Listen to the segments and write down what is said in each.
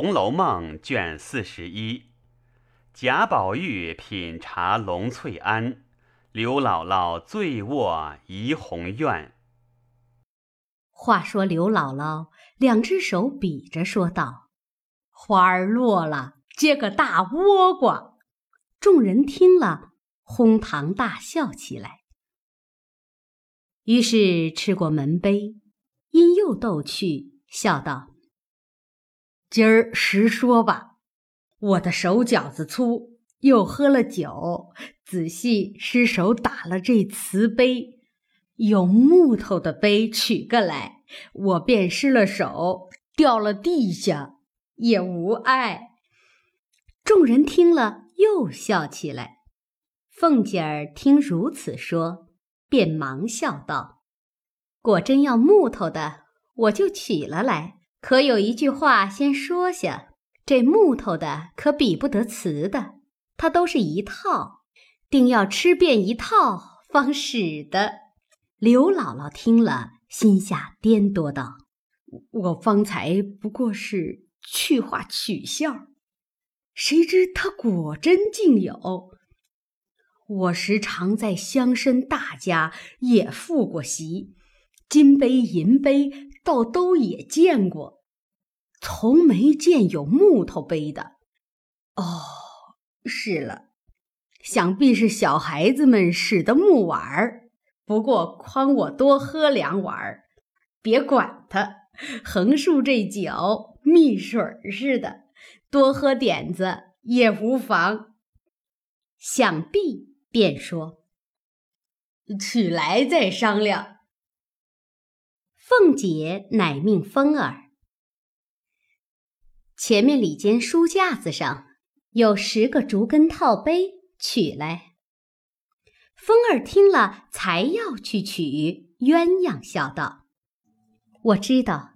红楼梦》卷四十一，贾宝玉品茶龙翠庵，刘姥姥醉卧怡红院。话说刘姥姥两只手比着说道：“花儿落了，结个大倭瓜。”众人听了，哄堂大笑起来。于是吃过门杯，因又逗趣，笑道。今儿实说吧，我的手脚子粗，又喝了酒，仔细失手打了这瓷杯。有木头的杯取个来，我便失了手，掉了地下，也无碍。众人听了，又笑起来。凤姐儿听如此说，便忙笑道：“果真要木头的，我就取了来。”可有一句话先说下：这木头的可比不得瓷的，它都是一套，定要吃遍一套方使的。刘姥姥听了，心下颠多道：“我方才不过是去话取笑，谁知他果真竟有。我时常在乡绅大家也赴过席，金杯银杯。”倒都也见过，从没见有木头杯的。哦，是了，想必是小孩子们使的木碗儿。不过宽我多喝两碗儿，别管他，横竖这酒蜜水似的，多喝点子也无妨。想必便说，取来再商量。凤姐乃命风儿，前面里间书架子上有十个竹根套杯，取来。风儿听了，才要去取。鸳鸯笑道：“我知道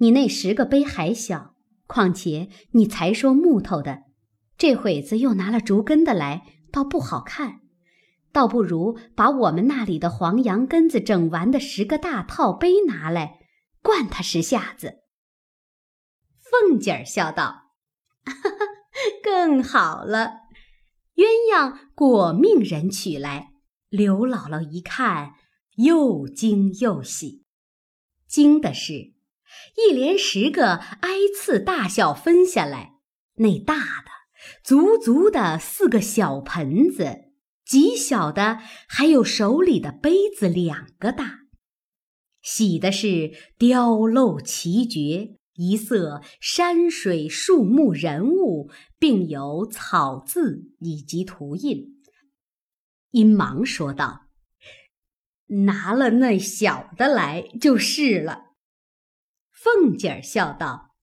你那十个杯还小，况且你才说木头的，这会子又拿了竹根的来，倒不好看。”倒不如把我们那里的黄杨根子整完的十个大套杯拿来，灌他十下子。凤姐儿笑道：“哈哈，更好了。”鸳鸯果命人取来。刘姥姥一看，又惊又喜。惊的是，一连十个挨次大小分下来，那大的足足的四个小盆子。极小的还有手里的杯子两个大，喜的是雕镂奇绝，一色山水树木人物，并有草字以及图印。因忙说道：“拿了那小的来就是了。”凤姐儿笑道：“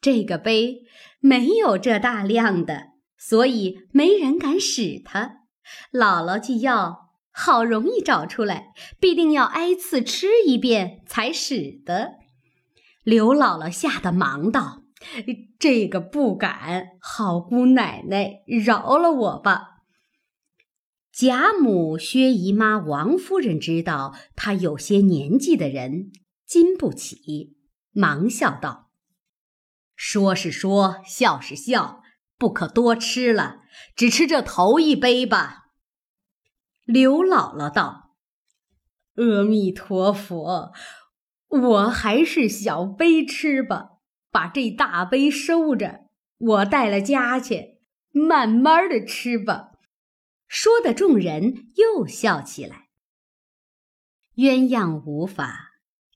这个杯没有这大量的，所以没人敢使它。”姥姥既要，好容易找出来，必定要挨次吃一遍才使得。刘姥姥吓得忙道：“这个不敢，好姑奶奶饶了我吧。”贾母、薛姨妈、王夫人知道她有些年纪的人经不起，忙笑道：“说是说，笑是笑。”不可多吃了，只吃这头一杯吧。刘姥姥道：“阿弥陀佛，我还是小杯吃吧，把这大杯收着，我带了家去，慢慢的吃吧。”说的众人又笑起来。鸳鸯无法，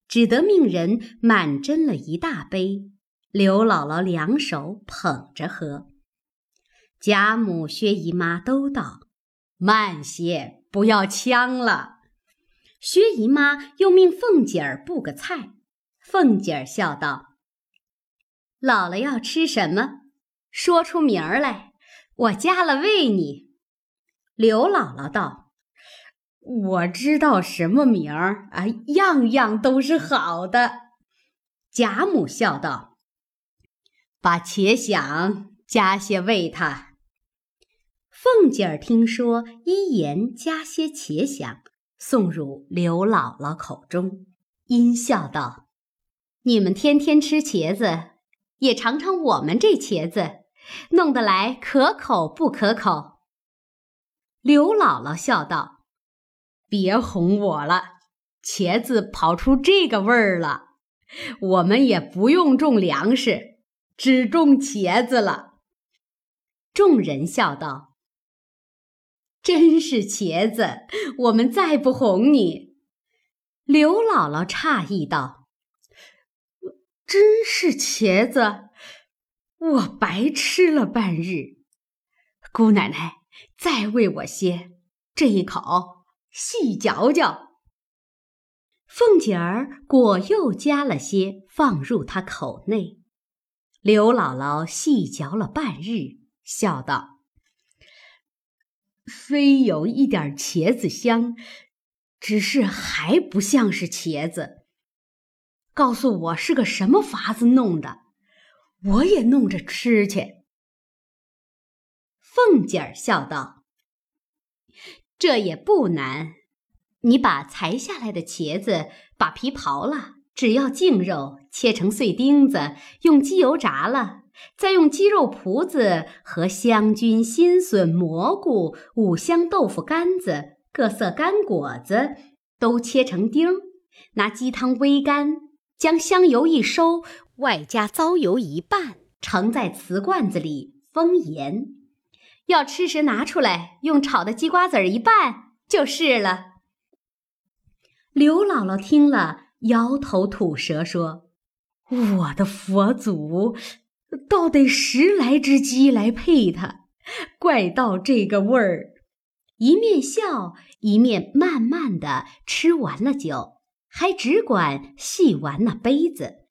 只得命人满斟了一大杯，刘姥姥两手捧着喝。贾母、薛姨妈都道：“慢些，不要呛了。”薛姨妈又命凤姐儿布个菜。凤姐儿笑道：“姥姥要吃什么？说出名儿来，我加了喂你。”刘姥姥道：“我知道什么名儿啊，样样都是好的。”贾母笑道：“把且想加些喂他。”凤姐儿听说，一言加些茄想，送入刘姥姥口中，阴笑道：“你们天天吃茄子，也尝尝我们这茄子，弄得来可口不可口？”刘姥姥笑道：“别哄我了，茄子跑出这个味儿了，我们也不用种粮食，只种茄子了。”众人笑道：“真是茄子，我们再不哄你。”刘姥姥诧异道：“真是茄子，我白吃了半日。姑奶奶，再喂我些，这一口细嚼嚼。”凤姐儿果又加了些，放入她口内。刘姥姥细嚼了半日，笑道：“虽有一点茄子香。”只是还不像是茄子。告诉我是个什么法子弄的，我也弄着吃去。凤姐儿笑道：“这也不难，你把裁下来的茄子，把皮刨了，只要净肉，切成碎丁子，用鸡油炸了，再用鸡肉脯子和香菌、新笋、蘑菇、五香豆腐干子。”各色干果子都切成丁，拿鸡汤煨干，将香油一收，外加糟油一拌，盛在瓷罐子里封严。要吃时拿出来，用炒的鸡瓜子儿一拌就是了。刘姥姥听了，摇头吐舌说：“我的佛祖，倒得十来只鸡来配它，怪到这个味儿。”一面笑，一面慢慢的吃完了酒，还只管细玩那杯子。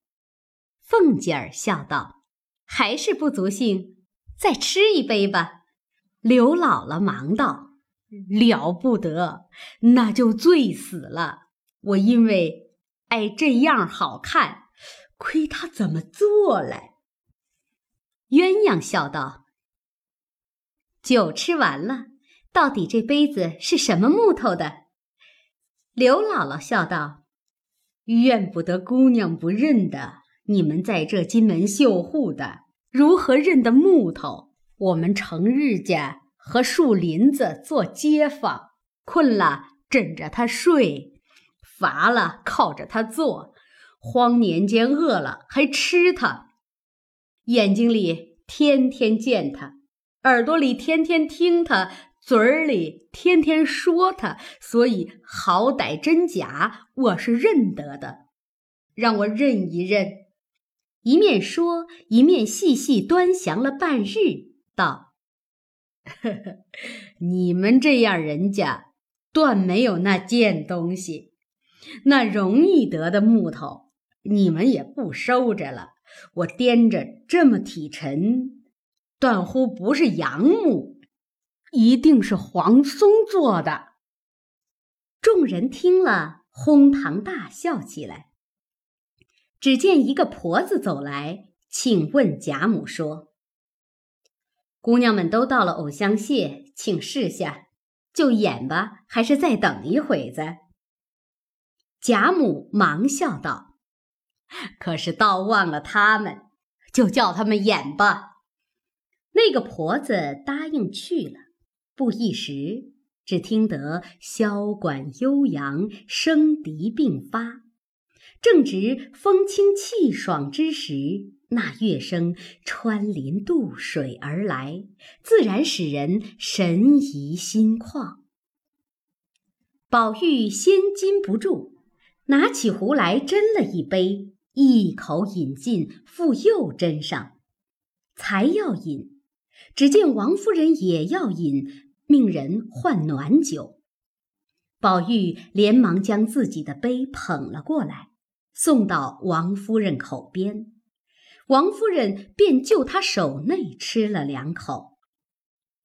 凤姐儿笑道：“还是不足兴，再吃一杯吧。”刘姥姥忙道：“了不得，那就醉死了。我因为爱这样好看，亏他怎么做来。”鸳鸯笑道：“酒吃完了。”到底这杯子是什么木头的？刘姥姥笑道：“怨不得姑娘不认得。你们在这金门绣户的，如何认得木头？我们成日家和树林子做街坊，困了枕着它睡，乏了靠着它坐，荒年间饿了还吃它，眼睛里天天见他，耳朵里天天听他。”嘴儿里天天说他，所以好歹真假我是认得的，让我认一认。一面说，一面细细端详了半日，道：“呵呵，你们这样人家，断没有那贱东西。那容易得的木头，你们也不收着了。我掂着这么体沉，断乎不是杨木。”一定是黄松做的。众人听了，哄堂大笑起来。只见一个婆子走来，请问贾母说：“姑娘们都到了藕香榭，请示下，就演吧，还是再等一会子？”贾母忙笑道：“可是倒忘了他们，就叫他们演吧。”那个婆子答应去了。不一时，只听得箫管悠扬，笙笛并发。正值风清气爽之时，那乐声穿林渡水而来，自然使人神怡心旷。宝玉先禁不住，拿起壶来斟了一杯，一口饮尽，复又斟上，才要饮，只见王夫人也要饮。命人换暖酒，宝玉连忙将自己的杯捧了过来，送到王夫人口边。王夫人便就他手内吃了两口。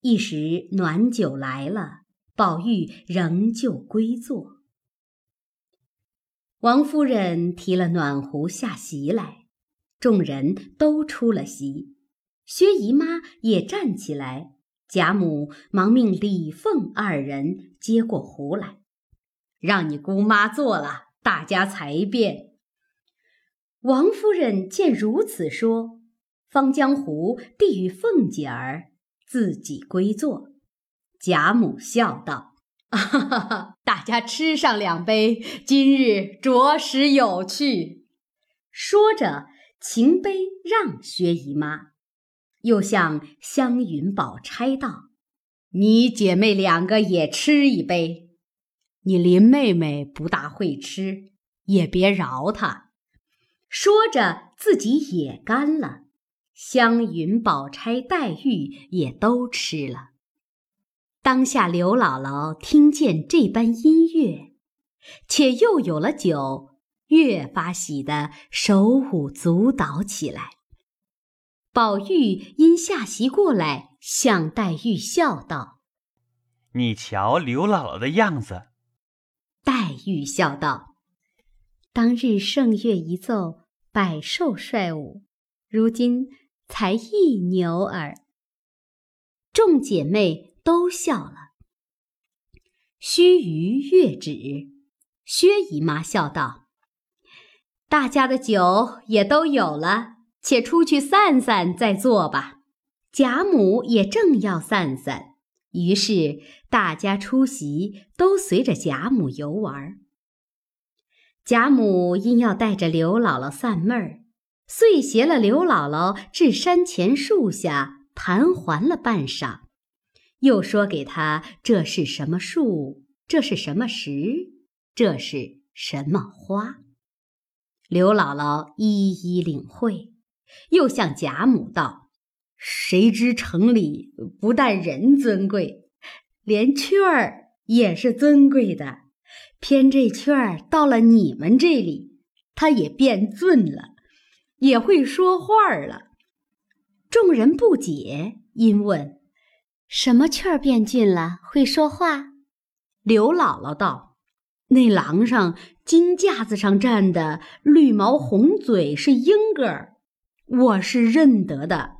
一时暖酒来了，宝玉仍旧归坐。王夫人提了暖壶下席来，众人都出了席，薛姨妈也站起来。贾母忙命李凤二人接过壶来，让你姑妈坐了，大家才便。王夫人见如此说，方将壶递与凤姐儿，自己归坐。贾母笑道：“，哈哈哈大家吃上两杯，今日着实有趣。”说着，擎杯让薛姨妈，又向湘云、宝钗道：“你姐妹两个也吃一杯。你林妹妹不大会吃，也别饶她。”说着，自己也干了。湘云、宝钗、黛玉也都吃了。当下刘姥姥听见这般音乐，且又有了酒，越发喜得手舞足蹈起来。宝玉因下席过来，向黛玉笑道：“你瞧刘姥姥的样子。”黛玉笑道：“当日圣乐一奏，百兽率舞，如今……”才一牛耳，众姐妹都笑了。须臾月止，薛姨妈笑道：“大家的酒也都有了，且出去散散再坐吧。”贾母也正要散散，于是大家出席，都随着贾母游玩。贾母因要带着刘姥姥散闷儿。遂携了刘姥姥至山前树下盘桓了半晌，又说给他这是什么树，这是什么石，这是什么花。刘姥姥一一领会，又向贾母道：“谁知城里不但人尊贵，连雀儿也是尊贵的，偏这雀儿到了你们这里，它也变尊了。”也会说话了，众人不解，因问：“什么雀儿变俊了，会说话？”刘姥姥道：“那廊上金架子上站的绿毛红嘴是莺歌儿，我是认得的。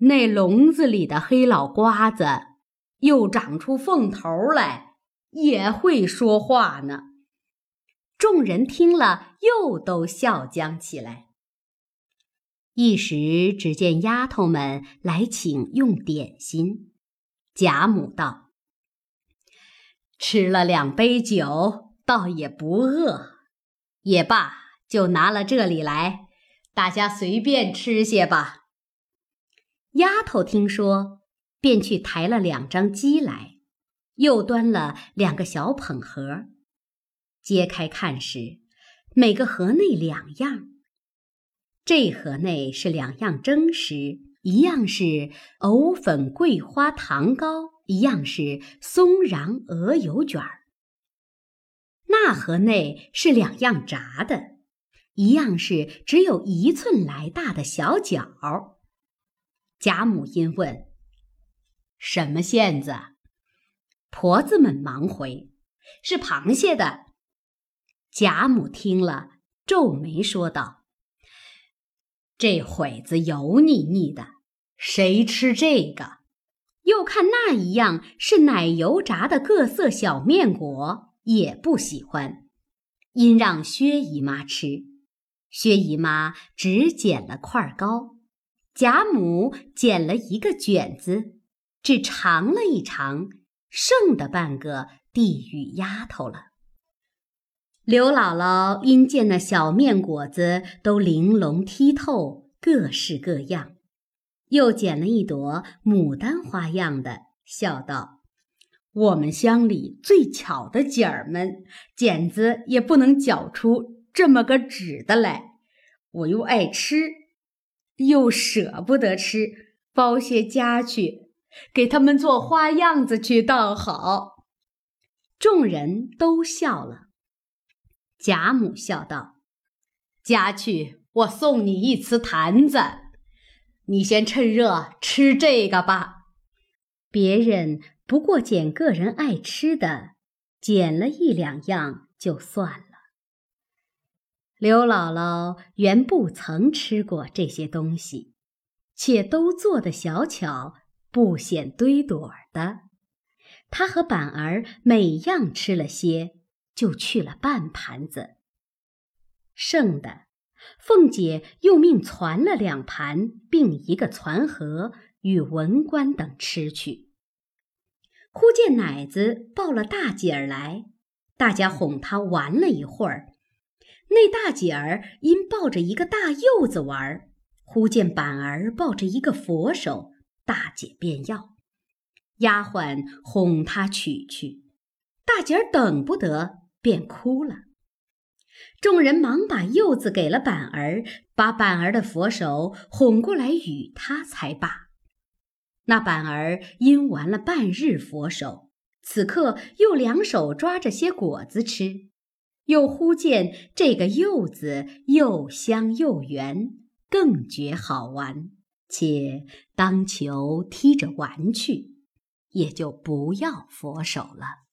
那笼子里的黑老瓜子又长出凤头来，也会说话呢。”众人听了，又都笑将起来。一时，只见丫头们来请用点心。贾母道：“吃了两杯酒，倒也不饿。也罢，就拿了这里来，大家随便吃些吧。”丫头听说，便去抬了两张鸡来，又端了两个小捧盒，揭开看时，每个盒内两样。这盒内是两样蒸食，一样是藕粉桂花糖糕，一样是松瓤鹅油卷儿。那盒内是两样炸的，一样是只有一寸来大的小饺。贾母因问：“什么馅子？”婆子们忙回：“是螃蟹的。”贾母听了，皱眉说道。这会子油腻腻的，谁吃这个？又看那一样是奶油炸的各色小面果，也不喜欢，因让薛姨妈吃。薛姨妈只捡了块糕，贾母捡了一个卷子，只尝了一尝，剩的半个递与丫头了。刘姥姥因见那小面果子都玲珑剔透，各式各样，又捡了一朵牡丹花样的，笑道：“我们乡里最巧的姐儿们，剪子也不能绞出这么个纸的来。我又爱吃，又舍不得吃，包些家去，给他们做花样子去，倒好。”众人都笑了。贾母笑道：“家去，我送你一瓷坛子，你先趁热吃这个吧。别人不过捡个人爱吃的，捡了一两样就算了。刘姥姥原不曾吃过这些东西，且都做得小巧，不显堆朵的。她和板儿每样吃了些。”就去了半盘子，剩的凤姐又命攒了两盘，并一个攒盒与文官等吃去。忽见奶子抱了大姐儿来，大家哄她玩了一会儿。那大姐儿因抱着一个大柚子玩，忽见板儿抱着一个佛手，大姐便要。丫鬟哄她取去，大姐儿等不得，便哭了。众人忙把柚子给了板儿，把板儿的佛手哄过来与他才罢。那板儿因玩了半日佛手，此刻又两手抓着些果子吃，又忽见这个柚子又香又圆，更觉好玩，且当球踢着玩去，也就不要佛手了。